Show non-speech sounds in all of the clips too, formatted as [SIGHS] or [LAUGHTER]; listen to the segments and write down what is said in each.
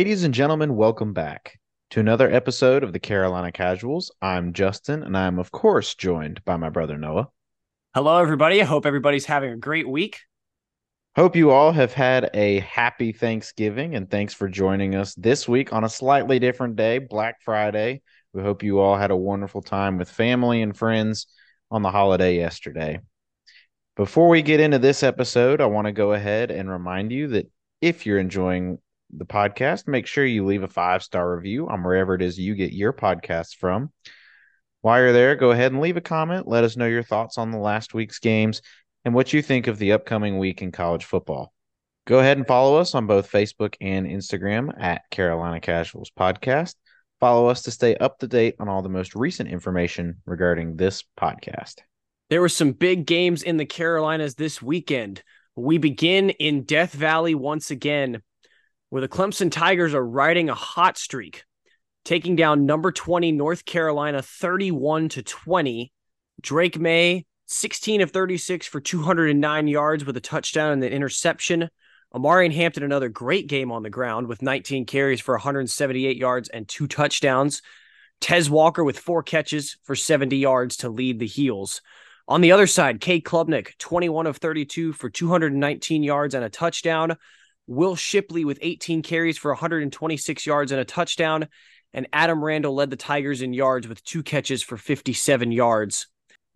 Ladies and gentlemen, welcome back to another episode of the Carolina Casuals. I'm Justin, and I'm, of course, joined by my brother Noah. Hello, everybody. I hope everybody's having a great week. Hope you all have had a happy Thanksgiving, and thanks for joining us this week on a slightly different day, Black Friday. We hope you all had a wonderful time with family and friends on the holiday yesterday. Before we get into this episode, I want to go ahead and remind you that if you're enjoying the podcast, make sure you leave a five star review on wherever it is you get your podcasts from. While you're there, go ahead and leave a comment. Let us know your thoughts on the last week's games and what you think of the upcoming week in college football. Go ahead and follow us on both Facebook and Instagram at Carolina Casuals Podcast. Follow us to stay up to date on all the most recent information regarding this podcast. There were some big games in the Carolinas this weekend. We begin in Death Valley once again where the Clemson Tigers are riding a hot streak, taking down number 20 North Carolina 31 to 20. Drake Maye 16 of 36 for 209 yards with a touchdown and an interception. Omarion Hampton another great game on the ground with 19 carries for 178 yards and two touchdowns. Tez Walker with four catches for 70 yards to lead the Heels. On the other side, Cade Klubnik, 21 of 32 for 219 yards and a touchdown. Will Shipley with 18 carries for 126 yards and a touchdown. And Adam Randall led the Tigers in yards with two catches for 57 yards.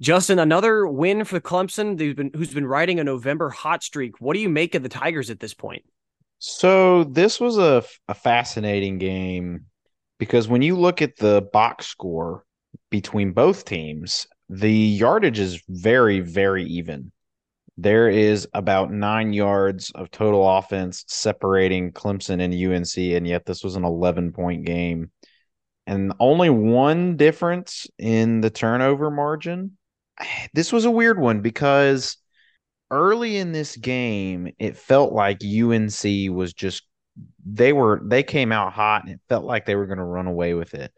Justin, another win for Clemson, been, who's been riding a November hot streak. What do you make of the Tigers at this point? So, this was a, a fascinating game because when you look at the box score between both teams, the yardage is very, very even. There is about nine yards of total offense separating Clemson and UNC, and yet this was an 11 point game. And only one difference in the turnover margin. [SIGHS] This was a weird one because early in this game, it felt like UNC was just, they were, they came out hot and it felt like they were going to run away with it.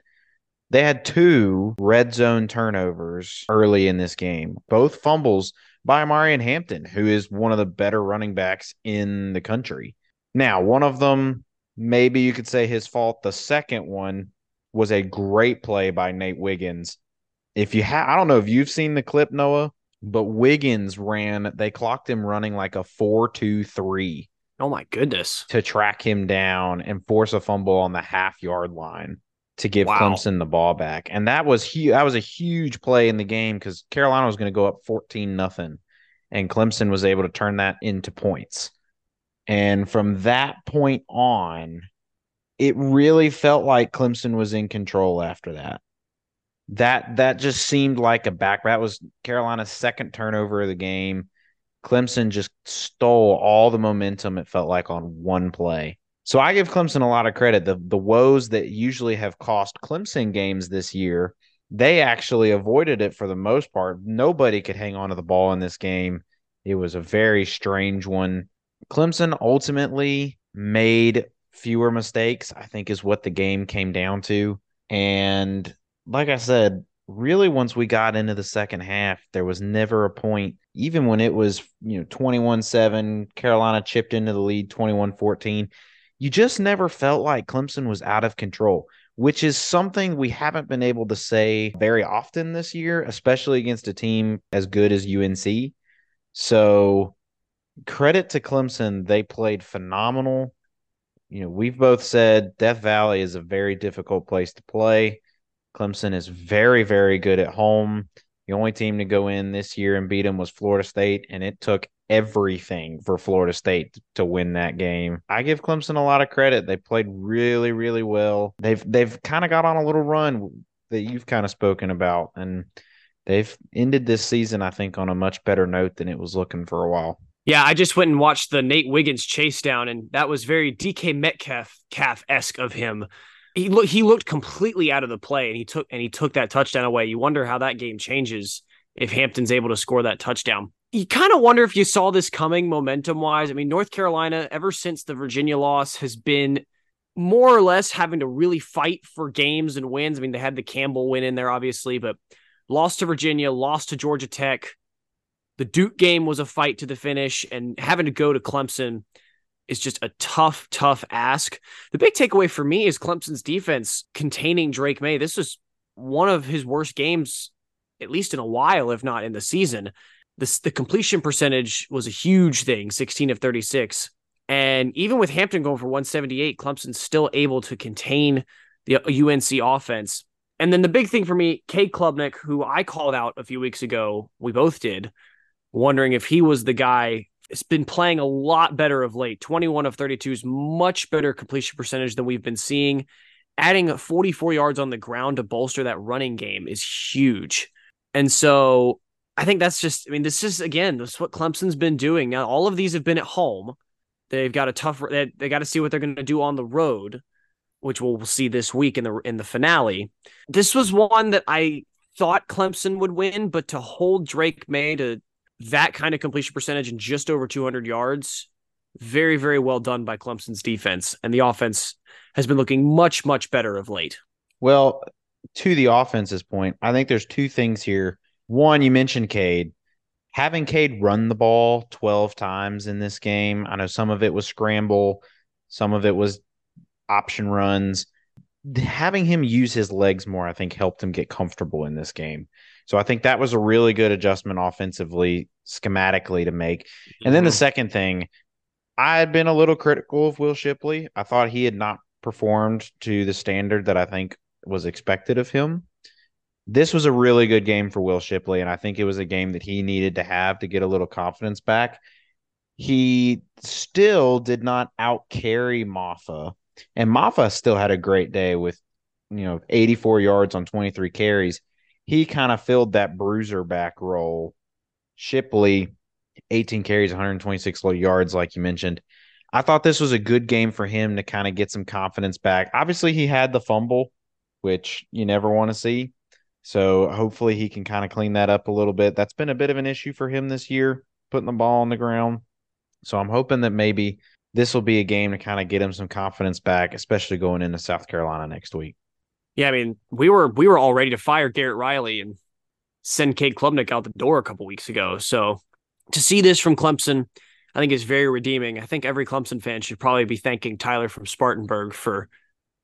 They had two red zone turnovers early in this game, both fumbles by Marion Hampton, who is one of the better running backs in the country. Now, one of them, maybe you could say his fault. The second one was a great play by Nate Wiggins. If you have, I don't know if you've seen the clip, Noah, but Wiggins ran, they clocked him running like a 4 2 3. Oh my goodness. To track him down and force a fumble on the half yard line to give wow. Clemson the ball back. And that was huge. That was a huge play in the game because Carolina was going to go up 14 nothing. And Clemson was able to turn that into points. And from that point on, it really felt like Clemson was in control after that. That that just seemed like a back. That was Carolina's second turnover of the game. Clemson just stole all the momentum. It felt like on one play, so I give Clemson a lot of credit. The the woes that usually have cost Clemson games this year, they actually avoided it for the most part. Nobody could hang on to the ball in this game. It was a very strange one. Clemson ultimately made fewer mistakes, I think is what the game came down to. And like I said, really once we got into the second half, there was never a point, even when it was, you know, 21 7, Carolina chipped into the lead 21 14 you just never felt like Clemson was out of control, which is something we haven't been able to say very often this year, especially against a team as good as UNC. So, credit to Clemson. They played phenomenal. You know, we've both said Death Valley is a very difficult place to play. Clemson is very, very good at home. The only team to go in this year and beat them was Florida State, and it took everything for Florida State to win that game. I give Clemson a lot of credit. They played really, really well. They've they've kind of got on a little run that you've kind of spoken about, and they've ended this season, I think, on a much better note than it was looking for a while. Yeah, I just went and watched the Nate Wiggins chase down, and that was very DK Metcalf calf esque of him. He looked he looked completely out of the play, and he took and he took that touchdown away. You wonder how that game changes if Hampton's able to score that touchdown you kind of wonder if you saw this coming momentum wise. I mean, North Carolina, ever since the Virginia loss, has been more or less having to really fight for games and wins. I mean, they had the Campbell win in there, obviously, but lost to Virginia, lost to Georgia Tech. The Duke game was a fight to the finish, and having to go to Clemson. is just a tough, tough ask. The big takeaway for me is Clemson's defense containing Drake Maye. This was one of his worst games, at least in a while, if not in the season. This, the completion percentage was a huge thing 16 of 36. And even with Hampton going for 178, Clemson's still able to contain the UNC offense. And then the big thing for me, Cade Klubnik, who I called out a few weeks ago, we both did, wondering if he was the guy. It's been playing a lot better of late. 21 of 32 is much better completion percentage than we've been seeing. Adding 44 yards on the ground to bolster that running game is huge. And so I think that's just, I mean, this is again, this is what Clemson's been doing. Now, all of these have been at home. They've got a tough, they, they got to see what they're going to do on the road which we'll see this week in the in the finale. This was one that I thought Clemson would win, but to hold Drake Maye to that kind of completion percentage and just over 200 yards, very very well done by Clemson's defense, and the offense has been looking much much better of late. Well, to the offense's point, I think there's two things here. One, you mentioned Cade. Having Cade run the ball 12 times in this game, I know some of it was scramble, some of it was option runs. Having him use his legs more, I think, helped him get comfortable in this game. So I think that was a really good adjustment offensively, schematically to make. Mm-hmm. And then the mm-hmm. second thing, I had been a little critical of Will Shipley. I thought he had not performed to the standard that I think was expected of him. This was a really good game for Will Shipley, and I think it was a game that he needed to have to get a little confidence back. He still did not out carry Mafah and Mafah still had a great day with, you know, 84 yards on 23 carries. He kind of filled that bruiser back role. Shipley, 18 carries, 126 yards, like you mentioned. I thought this was a good game for him to kind of get some confidence back. Obviously, he had the fumble, which you never want to see. So hopefully he can kind of clean that up a little bit. That's been a bit of an issue for him this year, putting the ball on the ground. So I'm hoping that maybe this will be a game to kind of get him some confidence back, especially going into South Carolina next week. Yeah, I mean, we were we were all ready to fire Garrett Riley and send Cade Klubnik out the door a couple weeks ago. So to see this from Clemson, I think is very redeeming. I think every Clemson fan should probably be thanking Tyler from Spartanburg for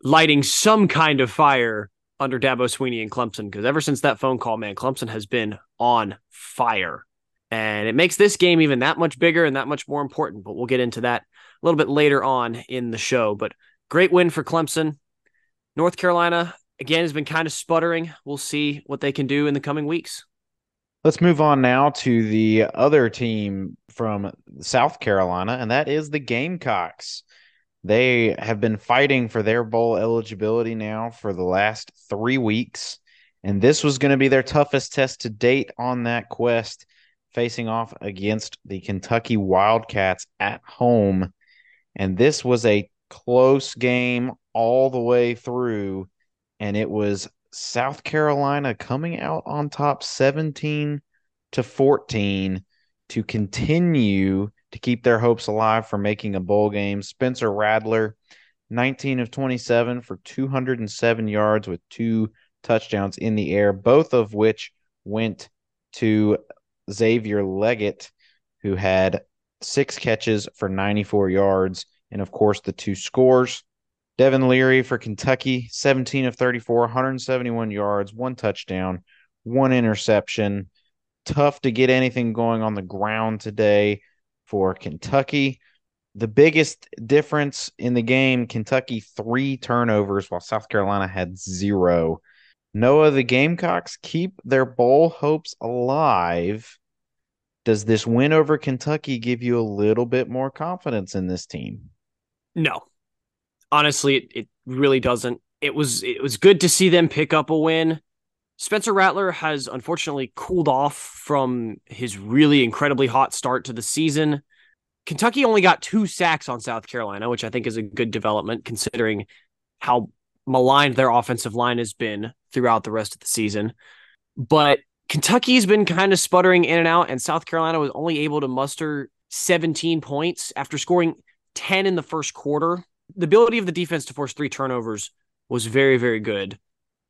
lighting some kind of fire under Dabo Swinney and Clemson because ever since that phone call, man, Clemson has been on fire. And it makes this game even that much bigger and that much more important. But we'll get into that a little bit later on in the show. But great win for Clemson. North Carolina, again, has been kind of sputtering. We'll see what they can do in the coming weeks. Let's move on now to the other team from South Carolina, and that is the Gamecocks. They have been fighting for their bowl eligibility now for the last three weeks, and this was going to be their toughest test to date on that quest, facing off against the Kentucky Wildcats at home. And this was a close game all the way through. And it was South Carolina coming out on top 17 to 14 to continue to keep their hopes alive for making a bowl game. Spencer Rattler, 19 of 27 for 207 yards with two touchdowns in the air, both of which went to Xavier Legette, who had six catches for 94 yards, and of course the two scores. Devin Leary for Kentucky, 17 of 34, 171 yards, one touchdown, one interception. Tough to get anything going on the ground today for Kentucky. The biggest difference in the game Kentucky three turnovers, while South Carolina had zero. Noah, the Gamecocks keep their bowl hopes alive does this win over Kentucky give you a little bit more confidence in this team? No. Honestly, it, it really doesn't. It was it was good to see them pick up a win. Spencer Rattler has unfortunately cooled off from his really incredibly hot start to the season. Kentucky only got two sacks on South Carolina, which I think is a good development considering how maligned their offensive line has been throughout the rest of the season. But Kentucky's been kind of sputtering in and out, and South Carolina was only able to muster 17 points after scoring 10 in the first quarter. The ability of the defense to force three turnovers was very, very good.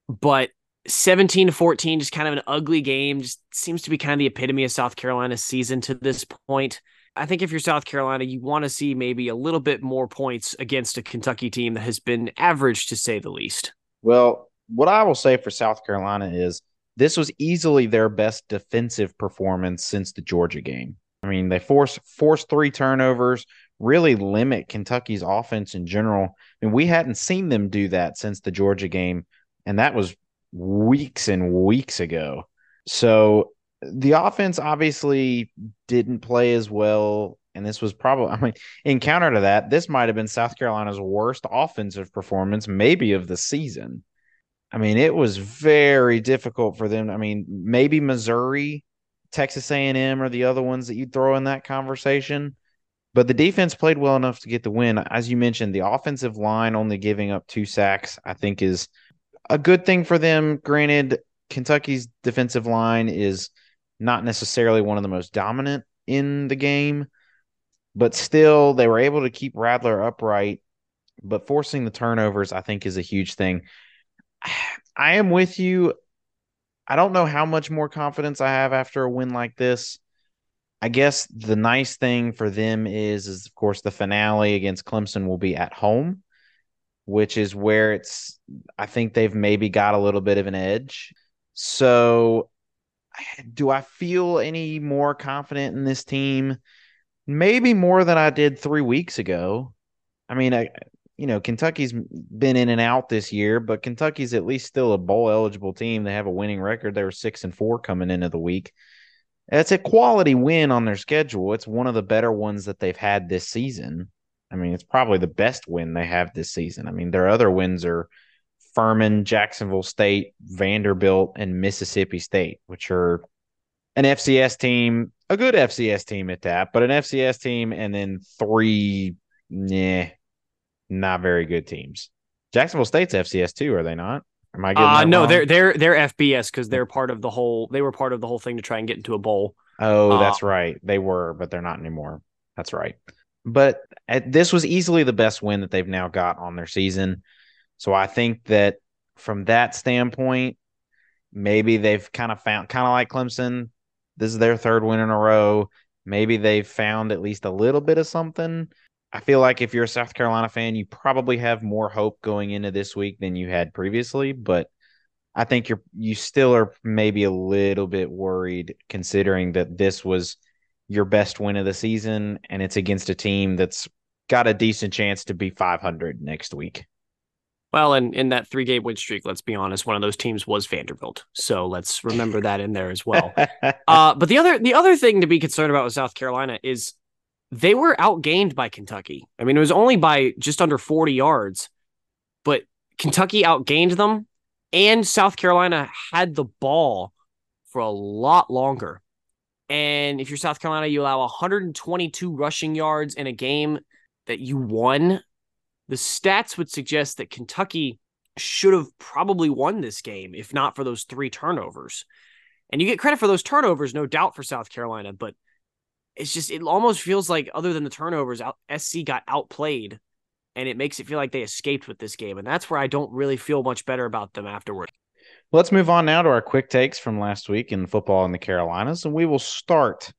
But 17 to 14, just kind of an ugly game, just seems to be kind of the epitome of South Carolina's season to this point. I think if you're South Carolina, you want to see maybe a little bit more points against a Kentucky team that has been average to say the least. Well, what I will say for South Carolina is this was easily their best defensive performance since the Georgia game. I mean, they force force three turnovers, really limit Kentucky's offense in general. And we hadn't seen them do that since the Georgia game, and that was weeks and weeks ago. So the offense obviously didn't play as well. And this was probably, I mean, in counter to that, this might have been South Carolina's worst offensive performance, maybe of the season. I mean, it was very difficult for them. I mean, maybe Missouri, Texas A&M, or the other ones that you throw in that conversation. But the defense played well enough to get the win. As you mentioned, the offensive line only giving up two sacks, I think, is a good thing for them. Granted, Kentucky's defensive line is not necessarily one of the most dominant in the game, but still, they were able to keep Rattler upright. But forcing the turnovers, I think, is a huge thing. [SIGHS] I am with you. I don't know how much more confidence I have after a win like this. I guess the nice thing for them is, is of course, the finale against Clemson will be at home, which is where it's. I think they've maybe got a little bit of an edge. So, do I feel any more confident in this team? Maybe more than I did three weeks ago. I mean, I, you know, Kentucky's been in and out this year, but Kentucky's at least still a bowl eligible team. They have a winning record. They were six and four coming into the week. That's a quality win on their schedule. It's one of the better ones that they've had this season. I mean, it's probably the best win they have this season. I mean, their other wins are Furman, Jacksonville State, Vanderbilt, and Mississippi State, which are an FCS team, a good FCS team at that, but an FCS team, and then three, yeah, not very good teams. Jacksonville State's FCS too, are they not? Am I getting uh, no, wrong? they're they're they're FBS because they're part of the whole. They were part of the whole thing to try and get into a bowl. Oh, that's uh, right. They were, but they're not anymore. That's right. But at, this was easily the best win that they've now got on their season. So I think that from that standpoint, maybe they've kind of found, kind of like Clemson, this is their third win in a row. Maybe they've found at least a little bit of something. I feel like if you're a South Carolina fan, you probably have more hope going into this week than you had previously, but I think you're you still are maybe a little bit worried considering that this was your best win of the season and it's against a team that's got a decent chance to be 500 next week. Well, and in that three game win streak, let's be honest, one of those teams was Vanderbilt. So let's remember that in there as well. [LAUGHS] uh, but the other the other thing to be concerned about with South Carolina is they were outgained by Kentucky. I mean, it was only by just under 40 yards, but Kentucky outgained them, and South Carolina had the ball for a lot longer. And if you're South Carolina, you allow 122 rushing yards in a game that you won. The stats would suggest that Kentucky should have probably won this game if not for those three turnovers. And you get credit for those turnovers, no doubt, for South Carolina, but it's just it almost feels like other than the turnovers, SC got outplayed, and it makes it feel like they escaped with this game, and that's where I don't really feel much better about them afterward. Let's move on now to our quick takes from last week in football in the Carolinas, and we will start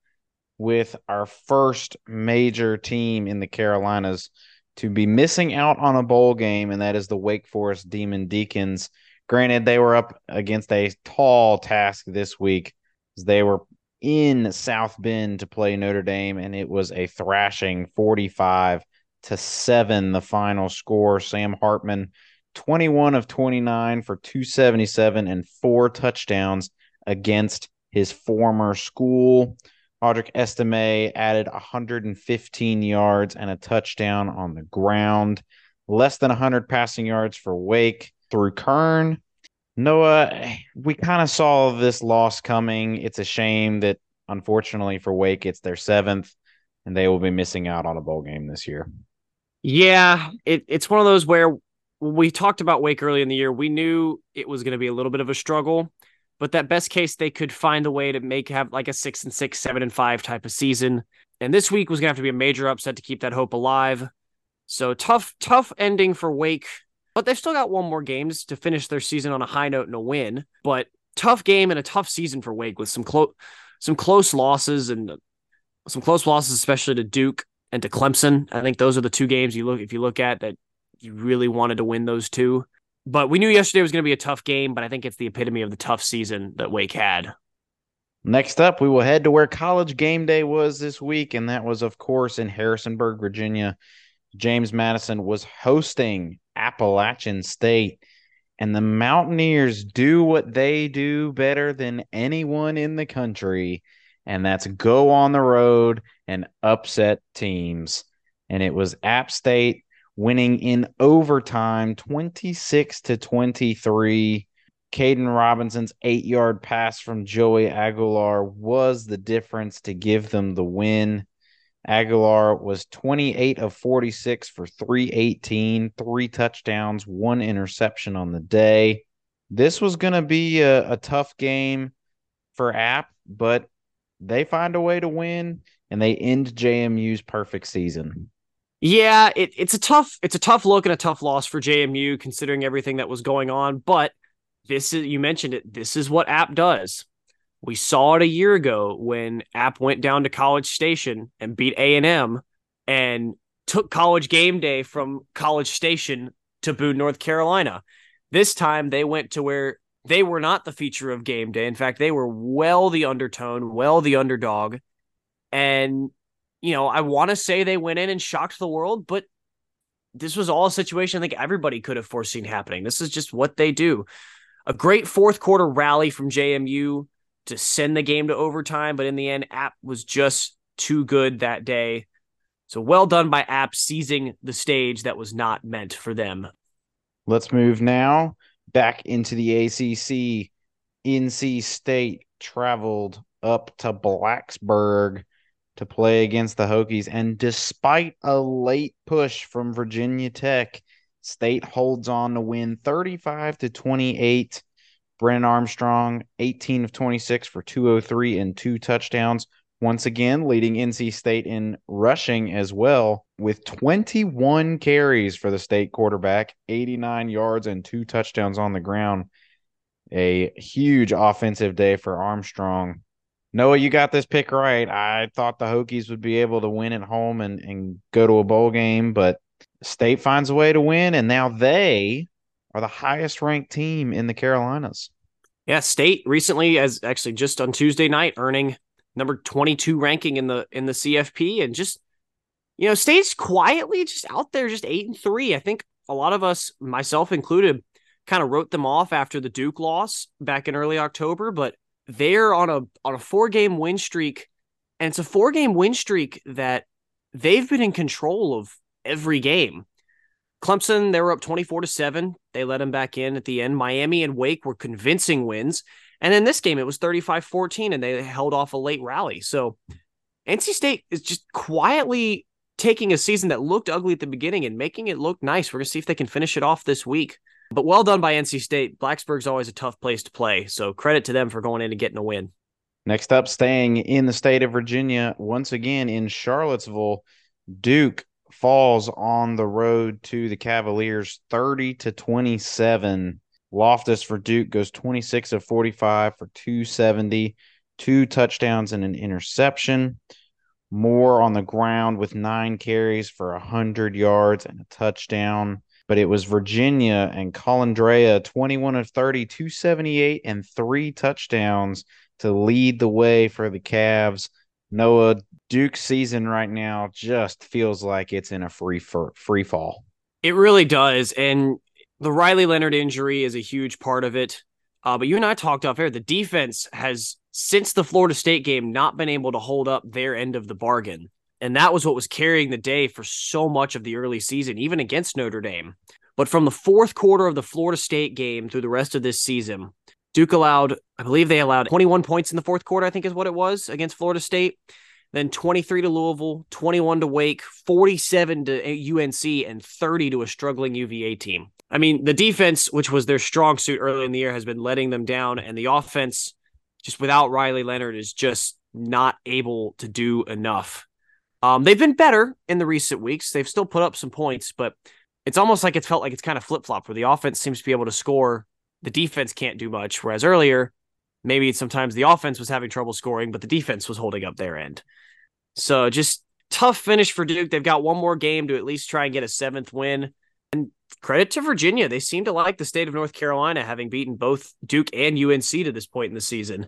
with our first major team in the Carolinas to be missing out on a bowl game, and that is the Wake Forest Demon Deacons. Granted, they were up against a tall task this week. as They were in South Bend to play Notre Dame, and it was a thrashing 45 to 7, the final score. Sam Hartman, 21 of 29 for 277 and four touchdowns against his former school. Audric Estime added 115 yards and a touchdown on the ground. Less than 100 passing yards for Wake through Kern. Noah, we kind of saw this loss coming. It's a shame that unfortunately for Wake, it's their seventh, and they will be missing out on a bowl game this year. Yeah, it, it's one of those where we talked about Wake early in the year. We knew it was going to be a little bit of a struggle, but that best case they could find a way to make have like a six and six, seven and five type of season. And this week was going to have to be a major upset to keep that hope alive. So tough, tough ending for Wake but they've still got one more games to finish their season on a high note and a win. But tough game and a tough season for Wake with some close some close losses and some close losses, especially to Duke and to Clemson. I think those are the two games you look if you look at that you really wanted to win those two. But we knew yesterday was going to be a tough game, but I think it's the epitome of the tough season that Wake had. Next up, we will head to where college game day was this week, and that was, of course, in Harrisonburg, Virginia. James Madison was hosting Appalachian State, and the Mountaineers do what they do better than anyone in the country, and that's go on the road and upset teams. And it was App State winning in overtime 26 to 23. Kaedin Robinson's eight yard pass from Joey Aguilar was the difference to give them the win. Aguilar was 28 of 46 for 318, three touchdowns, one interception on the day. This was going to be a, a tough game for App, but they find a way to win and they end JMU's perfect season. Yeah, it, it's a tough it's a tough look and a tough loss for JMU considering everything that was going on. But this is you mentioned it. This is what App does. We saw it a year ago when App went down to College Station and beat A and M and took College Game Day from College Station to Boone, North Carolina. This time they went to where they were not the feature of game day. In fact, they were well the undertone, well the underdog. And you know, I want to say they went in and shocked the world, but this was all a situation I think everybody could have foreseen happening. This is just what they do. A great fourth quarter rally from JMU to send the game to overtime, but in the end, App was just too good that day. So well done by App seizing the stage that was not meant for them. Let's move now back into the ACC. NC State traveled up to Blacksburg to play against the Hokies. And despite a late push from Virginia Tech, State holds on to win 35 to 28. Brennan Armstrong, 18 of 26 for 203 and two touchdowns. Once again, leading NC State in rushing as well, with 21 carries for the state quarterback, 89 yards, and two touchdowns on the ground. A huge offensive day for Armstrong. Noah, you got this pick right. I thought the Hokies would be able to win at home and, and go to a bowl game, but State finds a way to win, and now they are the highest ranked team in the Carolinas. Yeah, State recently, as actually just on Tuesday night, earning number 22 ranking in the in the CFP, and just you know, State's quietly just out there, just eight and three. I think a lot of us, myself included, kind of wrote them off after the Duke loss back in early October, but they're on a on a four game win streak, and it's a four game win streak that they've been in control of every game. Clemson, they were up 24 to 7. They let them back in at the end. Miami and Wake were convincing wins. And in this game, it was 35 14, and they held off a late rally. So NC State is just quietly taking a season that looked ugly at the beginning and making it look nice. We're going to see if they can finish it off this week. But well done by NC State. Blacksburg's always a tough place to play. So credit to them for going in and getting a win. Next up, staying in the state of Virginia, once again in Charlottesville, Duke falls on the road to the Cavaliers 30 to 27. Loftis for Duke goes 26 of 45 for 270, two touchdowns and an interception. Moore on the ground with nine carries for 100 yards and a touchdown but it was Virginia and Colandrea 21 of 30, 278, and three touchdowns to lead the way for the Cavs. Noah Duke's season right now just feels like it's in a free for, free fall. It really does, and the Riley Leonard injury is a huge part of it. Uh, but you and I talked off air. The defense has, since the Florida State game, not been able to hold up their end of the bargain. And that was what was carrying the day for so much of the early season, even against Notre Dame. But from the fourth quarter of the Florida State game through the rest of this season, Duke allowed, I believe they allowed 21 points in the fourth quarter, I think is what it was against Florida State. Then 23 to Louisville, 21 to Wake, 47 to UNC, and 30 to a struggling UVA team. I mean, the defense, which was their strong suit early in the year, has been letting them down, and the offense, just without Riley Leonard, is just not able to do enough. Um, they've been better in the recent weeks. They've still put up some points, but it's almost like it's felt like it's kind of flip flop where the offense seems to be able to score, the defense can't do much. Whereas earlier, maybe sometimes the offense was having trouble scoring, but the defense was holding up their end. So just tough finish for Duke. They've got one more game to at least try and get a seventh win. And credit to Virginia. They seem to like the state of North Carolina, having beaten both Duke and UNC to this point in the season.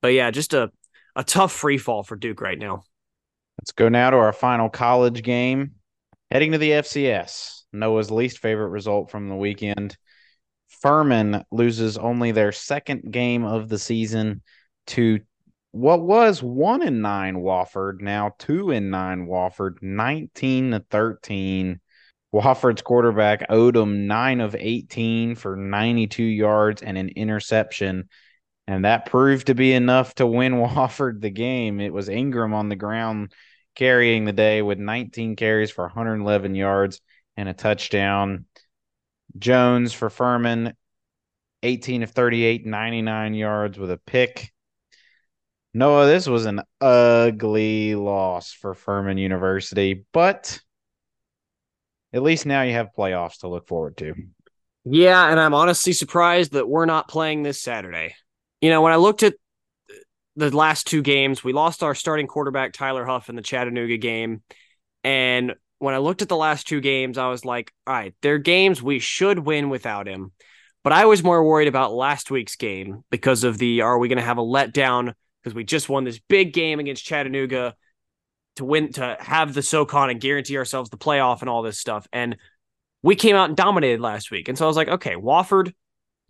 But yeah, just a, a tough free fall for Duke right now. Let's go now to our final college game. Heading to the FCS, Noah's least favorite result from the weekend. Furman loses only their second game of the season to what was one in nine Wofford, now two in nine Wofford, 19 to 13. Wofford's quarterback Odom nine of 18 for 92 yards and an interception. And that proved to be enough to win [LAUGHS] Wofford the game. It was Ingram on the ground carrying the day with 19 carries for 111 yards and a touchdown. Jones for Furman, 18 of 38, 99 yards with a pick. Noah, this was an ugly loss for Furman University, but at least now you have playoffs to look forward to. Yeah, and I'm honestly surprised that we're not playing this Saturday. You know, when I looked at the last two games, we lost our starting quarterback Tyler Huff in the Chattanooga game, and when I looked at the last two games, I was like, all right, they're games we should win without him. But I was more worried about last week's game because of the are we going to have a letdown because we just won this big game against Chattanooga to win to have the SoCon and guarantee ourselves the playoff and all this stuff. And we came out and dominated last week. And so I was like, okay, Wofford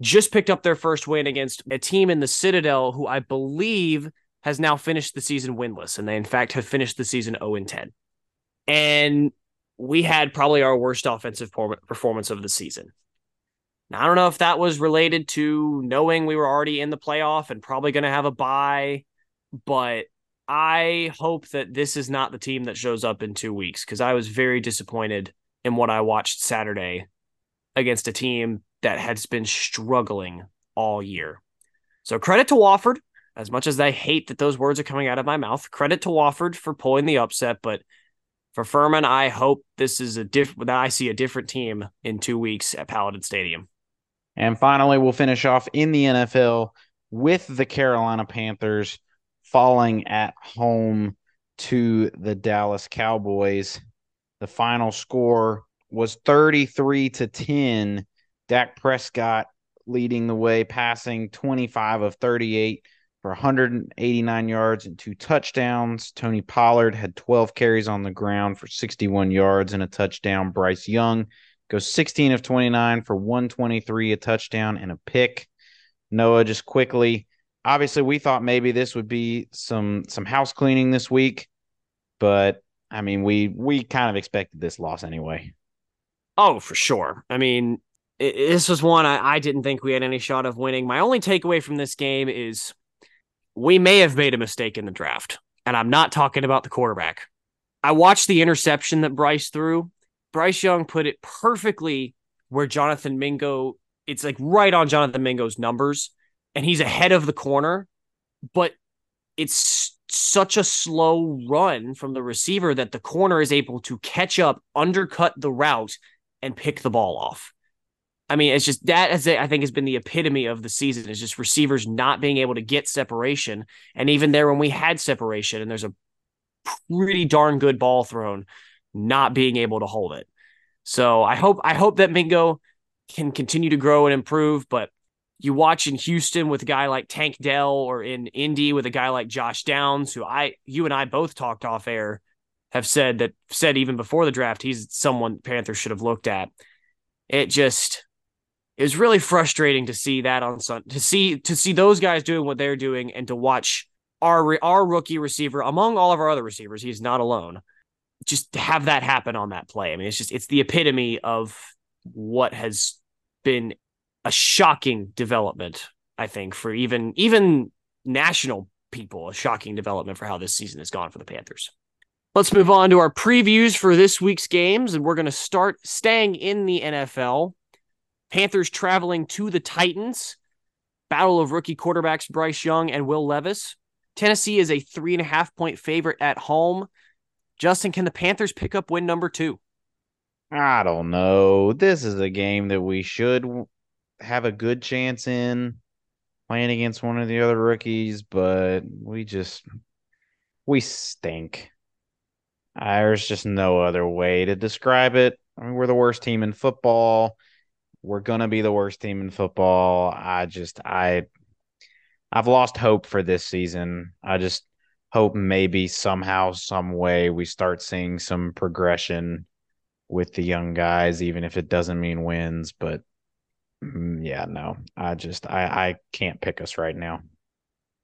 just picked up their first win against a team in the Citadel who I believe has now finished the season winless. And they in fact have finished the season 0 and 10. And we had probably our worst offensive performance of the season. Now, I don't know if that was related to knowing we were already in the playoff and probably going to have a bye, but I hope that this is not the team that shows up in two weeks because I was very disappointed in what I watched Saturday against a team that has been struggling all year. So credit to Wofford, as much as I hate that those words are coming out of my mouth. Credit to Wofford for pulling the upset, but for Furman, I hope this is a different that I see a different team in two weeks at Paladin Stadium. And finally, we'll finish off in the NFL with the Carolina Panthers falling at home to the Dallas Cowboys. The final score was 33 to 10. Dak Prescott leading the way, passing 25 of 38 for 189 yards and two touchdowns. Tony Pollard had 12 carries on the ground for 61 yards and a touchdown. Bryce Young goes 16 of 29 for 123, a touchdown and a pick. Noah just quickly obviously we thought maybe this would be some some house cleaning this week, but I mean we we kind of expected this loss anyway. Oh, for sure. I mean, it, this was one I, I didn't think we had any shot of winning. My only takeaway from this game is we may have made a mistake in the draft, and I'm not talking about the quarterback. I watched the interception that Bryce threw. Bryce Young put it perfectly where Jonathan Mingo, it's like right on Jonathan Mingo's numbers and he's ahead of the corner, but it's such a slow run from the receiver that the corner is able to catch up, undercut the route, and pick the ball off. I mean, it's just that as I think has been the epitome of the season is just receivers not being able to get separation. And even there when we had separation and there's a pretty darn good ball thrown, not being able to hold it. So I hope I hope that Mingo can continue to grow and improve, but you watch in Houston with a guy like Tank Dell or in Indy with a guy like Josh Downs, who I you and I both talked off air, have said that said even before the draft, he's someone Panthers should have looked at. It just it was really frustrating to see that on Sun to see to see those guys doing what they're doing and to watch our our rookie receiver among all of our other receivers, he's not alone. Just to have that happen on that play. I mean, it's just it's the epitome of what has been a shocking development, I think, for even even national people, a shocking development for how this season has gone for the Panthers. Let's move on to our previews for this week's games, and we're going to start staying in the NFL. Panthers traveling to the Titans. Battle of rookie quarterbacks Bryce Young and Will Levis. Tennessee is a three and a half point favorite at home. Justin, can the Panthers pick up win number two? I don't know. This is a game that we should have a good chance in playing against one of the other rookies, but we just we stink. There's just no other way to describe it. I mean, we're the worst team in football. We're gonna be the worst team in football. I just I I've lost hope for this season. I just hope maybe somehow, some way we start seeing some progression with the young guys, even if it doesn't mean wins. But mm, yeah, no, I just I I can't pick us right now.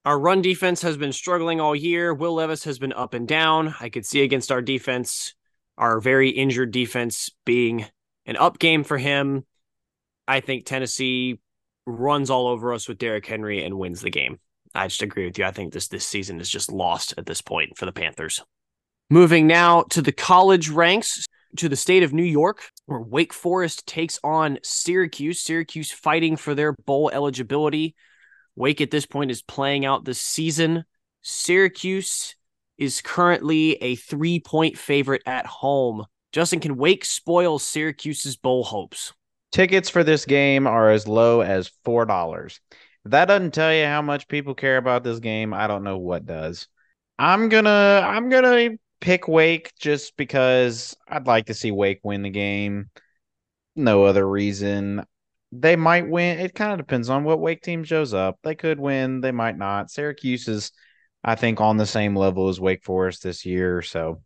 Our run defense has been struggling all year. Will Levis has been up and down. I could see against our defense, our very injured defense being an up game for him. I think Tennessee runs all over us with Derrick Henry and wins the game. I just agree with you. I think this this season is just lost at this point for the Panthers. Moving now to the college ranks to the state of New York, where Wake Forest takes on Syracuse. Syracuse fighting for their bowl eligibility. Wake at this point is playing out the season. Syracuse is currently a three point favorite at home. Justin, can Wake spoil Syracuse's bowl hopes? Tickets for this game are as low as $4. If that doesn't tell you how much people care about this game, I don't know what does. I'm gonna I'm gonna pick Wake just because I'd like to see Wake win the game. No other reason. They might win. It kind of depends on what Wake team shows up. They could win, they might not. Syracuse is, I think, on the same level as Wake Forest this year. So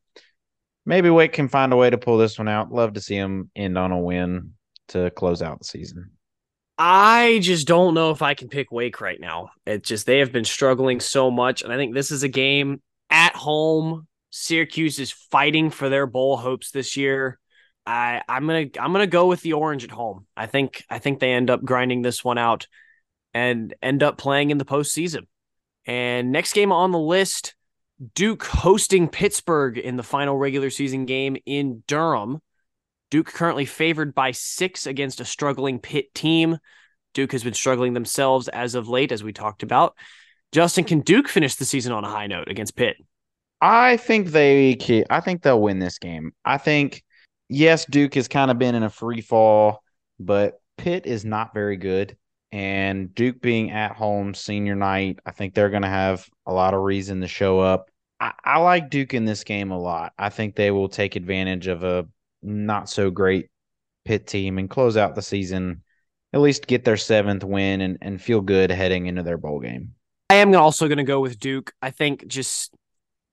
maybe Wake can find a way to pull this one out. Love to see them end on a win to close out the season. I just don't know if I can pick Wake right now. It just they have been struggling so much, and I think this is a game at home. Syracuse is fighting for their bowl hopes this year. I I'm gonna I'm gonna go with the orange at home. I think I think they end up grinding this one out and end up playing in the postseason. And next game on the list, Duke hosting Pittsburgh in the final regular season game in Durham. Duke currently favored by six against a struggling Pitt team. Duke has been struggling themselves as of late, as we talked about. Justin, can Duke finish the season on a high note against Pitt? I think they can, I think they'll win this game. I think yes, Duke has kind of been in a free fall, but Pitt is not very good. And Duke being at home senior night, I think they're going to have a lot of reason to show up. I, I like Duke in this game a lot. I think they will take advantage of a not so great Pitt team and close out the season, at least get their seventh win and, and feel good heading into their bowl game. I am also going to go with Duke. I think just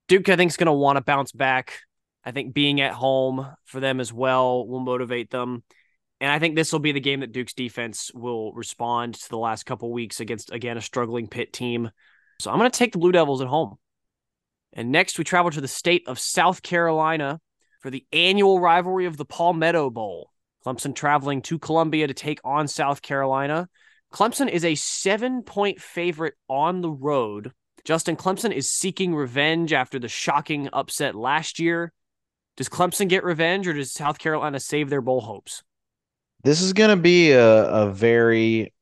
Duke, I think, is going to want to bounce back. I think being at home for them as well will motivate them. And I think this will be the game that Duke's defense will respond to the last couple weeks against, again, a struggling Pitt team. So I'm going to take the Blue Devils at home. And next, we travel to the state of South Carolina for the annual rivalry of the Palmetto Bowl. Clemson traveling to Columbia to take on South Carolina. Clemson is a seven point favorite on the road. Justin Clemson is seeking revenge after the shocking upset last year. Does Clemson get revenge or does South Carolina save their bowl hopes? This is going to be a, a very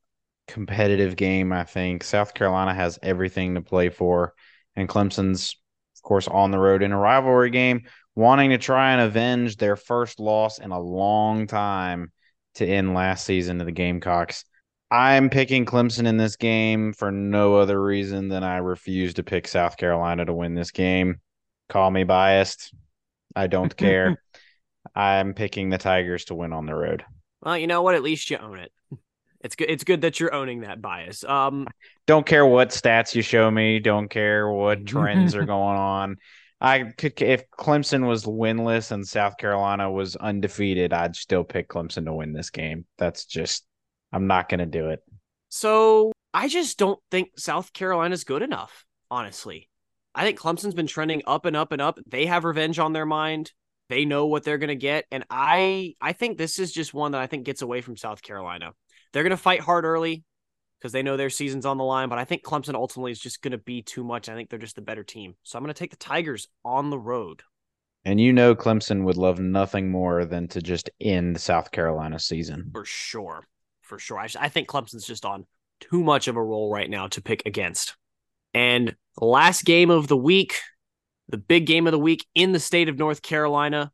competitive game, I think. South Carolina has everything to play for, and Clemson's, of course, on the road in a rivalry game wanting to try and avenge their first loss in a long time to end last season to the Gamecocks. I'm picking Clemson in this game for no other reason than I refuse to pick South Carolina to win this game. Call me biased. I don't [LAUGHS] care. I'm picking the Tigers to win on the road. Well, you know what? At least you own it. It's good. It's good that you're owning that bias. Um, don't care what stats you show me. Don't care what trends are [LAUGHS] going on. I could if Clemson was winless and South Carolina was undefeated, I'd still pick Clemson to win this game. That's just I'm not going to do it. So, I just don't think South Carolina's good enough, honestly. I think Clemson's been trending up and up and up. They have revenge on their mind. They know what they're going to get and I I think this is just one that I think gets away from South Carolina. They're going to fight hard early because they know their season's on the line. But I think Clemson ultimately is just going to be too much. I think they're just the better team. So I'm going to take the Tigers on the road. And you know, Clemson would love nothing more than to just end South Carolina season. For sure. For sure. I, I think Clemson's just on too much of a roll right now to pick against. And last game of the week, the big game of the week in the state of North Carolina.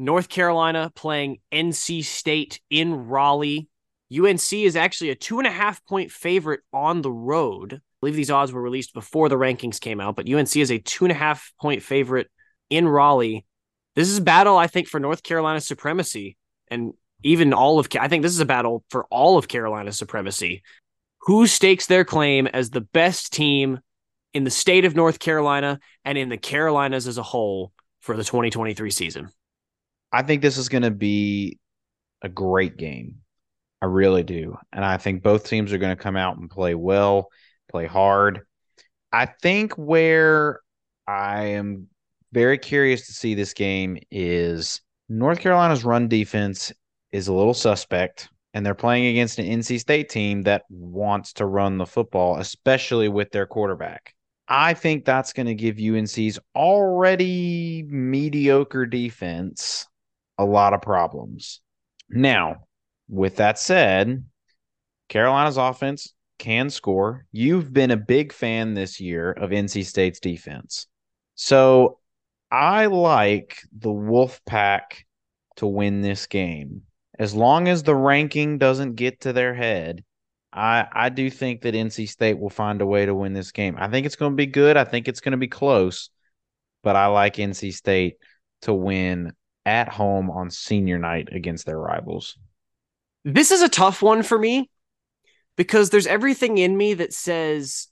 North Carolina playing NC State in Raleigh. UNC is actually a two and a half point favorite on the road. I believe these odds were released before the rankings came out, but UNC is a two and a half point favorite in Raleigh. This is a battle, I think, for North Carolina supremacy and even all of, I think this is a battle for all of Carolina's supremacy. Who stakes their claim as the best team in the state of North Carolina and in the Carolinas as a whole for the 2023 season? I think this is going to be a great game. I really do. And I think both teams are going to come out and play well, play hard. I think where I am very curious to see this game is North Carolina's run defense is a little suspect, and they're playing against an NC State team that wants to run the football, especially with their quarterback. I think that's going to give UNC's already mediocre defense a lot of problems. Now, with that said, Carolina's offense can score. You've been a big fan this year of NC State's defense. So I like the Wolfpack to win this game. As long as the ranking doesn't get to their head, I I do think that NC State will find a way to win this game. I think it's going to be good. I think it's going to be close, but I like NC State to win at home on senior night against their rivals. This is a tough one for me because there's everything in me that says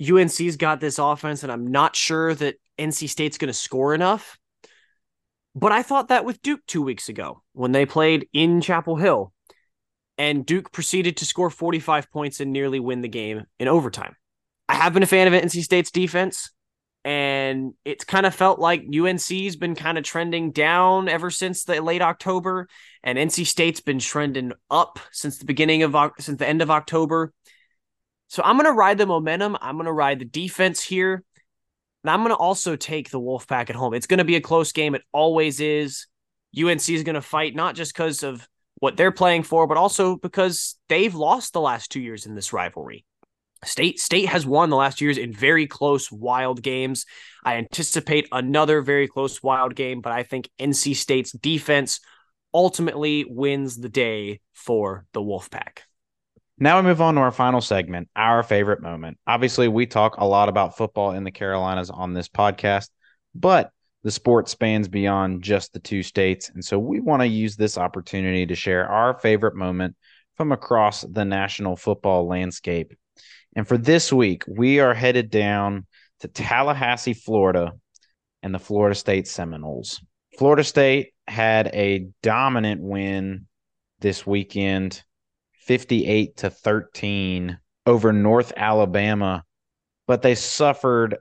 UNC's got this offense, and I'm not sure that NC State's going to score enough. But I thought that with Duke two weeks ago when they played in Chapel Hill, and Duke proceeded to score 45 points and nearly win the game in overtime. I have been a fan of NC State's defense, and it's kind of felt like UNC's been kind of trending down ever since the late October, and NC State's been trending up since the beginning of since the end of October. So I'm going to ride the momentum. I'm going to ride the defense here. And I'm going to also take the Wolfpack at home. It's going to be a close game. It always is. UNC is going to fight not just because of what they're playing for, but also because they've lost the last two years in this rivalry. State State has won the last years in very close wild games. I anticipate another very close wild game, but I think NC State's defense ultimately wins the day for the Wolfpack. Now we move on to our final segment, our favorite moment. Obviously, we talk a lot about football in the Carolinas on this podcast, but the sport spans beyond just the two states. And so we want to use this opportunity to share our favorite moment from across the national football landscape. And for this week, we are headed down to Tallahassee, Florida, and the Florida State Seminoles. Florida State had a dominant win this weekend, 58 to 13 over North Alabama, but they suffered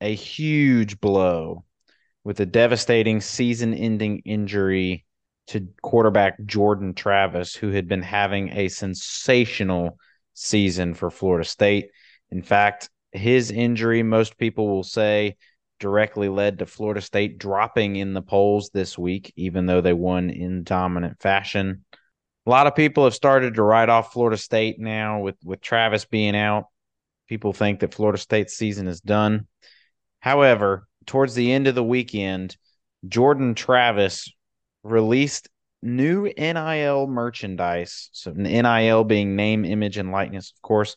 a huge blow with a devastating season ending injury to quarterback Jordan Travis, who had been having a sensational season for Florida State. In fact, his injury, most people will say, directly led to Florida State dropping in the polls this week, even though they won in dominant fashion. A lot of people have started to write off Florida State now with, with Travis being out. People think that Florida State's season is done. However, towards the end of the weekend, Jordan Travis released new NIL merchandise. So, NIL being name, image, and likeness, of course,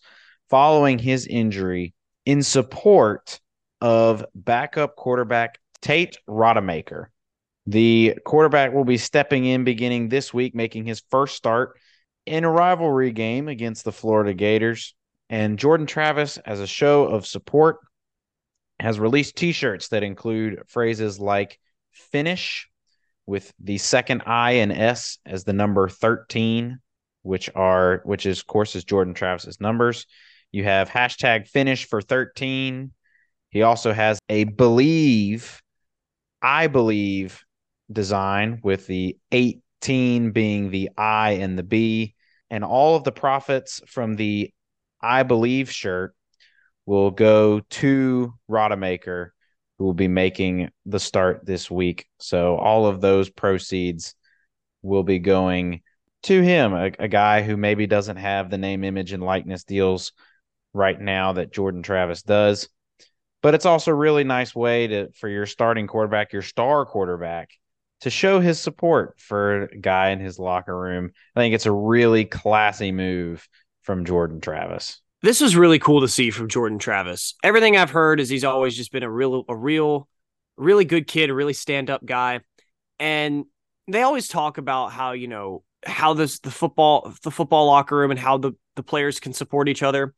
following his injury in support of backup quarterback Tate Rodemaker. The quarterback will be stepping in beginning this week, making his first start in a rivalry game against the Florida Gators. And Jordan Travis, as a show of support, has released t shirts that include phrases like finish, with the second I and S as the number 13, which are which is of course is Jordan Travis's numbers. You have hashtag finish for 13. He also has a believe, I believe design with the 18 being the I and the B. And all of the profits from the I believe shirt will go to Rodemaker who will be making the start this week. So all of those proceeds will be going to him, a, a, guy who maybe doesn't have the name, image, and likeness deals right now that Jordan Travis does. But it's also a really nice way to for your starting quarterback, your star quarterback, to show his support for a guy in his locker room. I think it's a really classy move from Jordan Travis. This was really cool to see from Jordan Travis. Everything I've heard is he's always just been a real a real really good kid, a really stand up guy. And they always talk about how, you know, how this the football the football locker room and how the the players can support each other.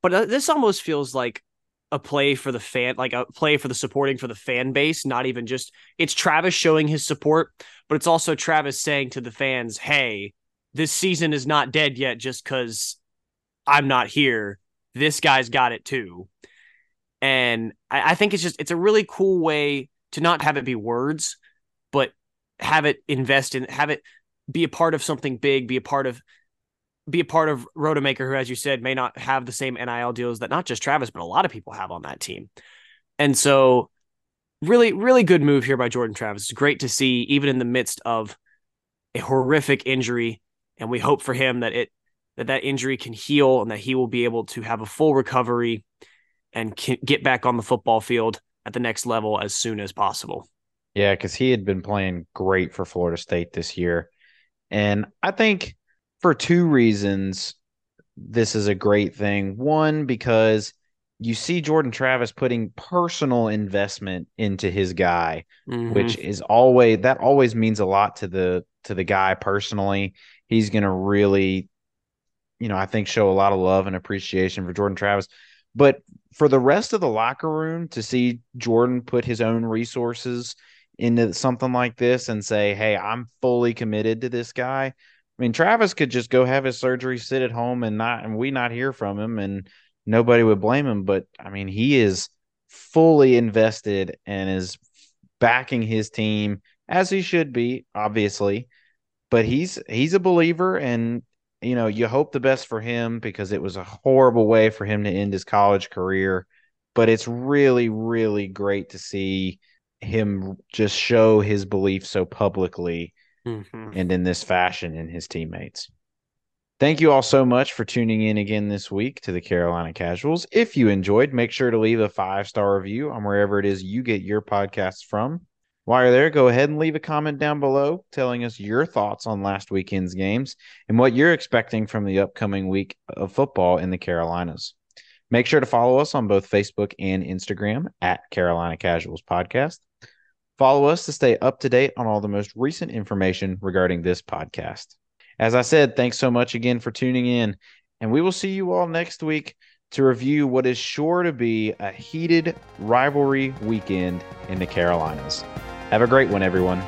But uh, this almost feels like a play for the fan, like a play for the supporting for the fan base, not even just it's Travis showing his support, but it's also Travis saying to the fans, "Hey, this season is not dead yet just cuz I'm not here. This guy's got it too." And I, I think it's just it's a really cool way to not have it be words, but have it invest in have it be a part of something big, be a part of be a part of Rodemaker, who, as you said, may not have the same NIL deals that not just Travis, but a lot of people have on that team. And so, really, really good move here by Jordan Travis. It's great to see, even in the midst of a horrific injury. And we hope for him that it that that injury can heal and that he will be able to have a full recovery and get back on the football field at the next level as soon as possible. Yeah, because he had been playing great for Florida State this year. And I think for two reasons this is a great thing. One, because you see Jordan Travis putting personal investment into his guy, mm-hmm. which is always that always means a lot to the to the guy personally. He's going to really you know, I think show a lot of love and appreciation for Jordan Travis. But for the rest of the locker room to see Jordan put his own resources into something like this and say, "Hey, I'm fully committed to this guy." I mean, Travis could just go have his surgery, sit at home, and not, and we not hear from him, and nobody would blame him. But I mean, he is fully invested and is backing his team as he should be, obviously. But he's he's a believer, and you know, you hope the best for him because it was a horrible way for him to end his college career. But it's really, really great to see him just show his belief so publicly mm-hmm. and in this fashion in his teammates. Thank you all so much for tuning in again this week to the Carolina Casuals. If you enjoyed, make sure to leave a five star review on wherever it is you get your podcasts from. While you're there, go ahead and leave a comment down below telling us your thoughts on last weekend's games and what you're expecting from the upcoming week of football in the Carolinas. Make sure to follow us on both Facebook and Instagram at Carolina Casuals Podcast. Follow us to stay up to date on all the most recent information regarding this podcast. As I said, thanks so much again for tuning in, and we will see you all next week to review what is sure to be a heated rivalry weekend in the Carolinas. Have a great one, everyone.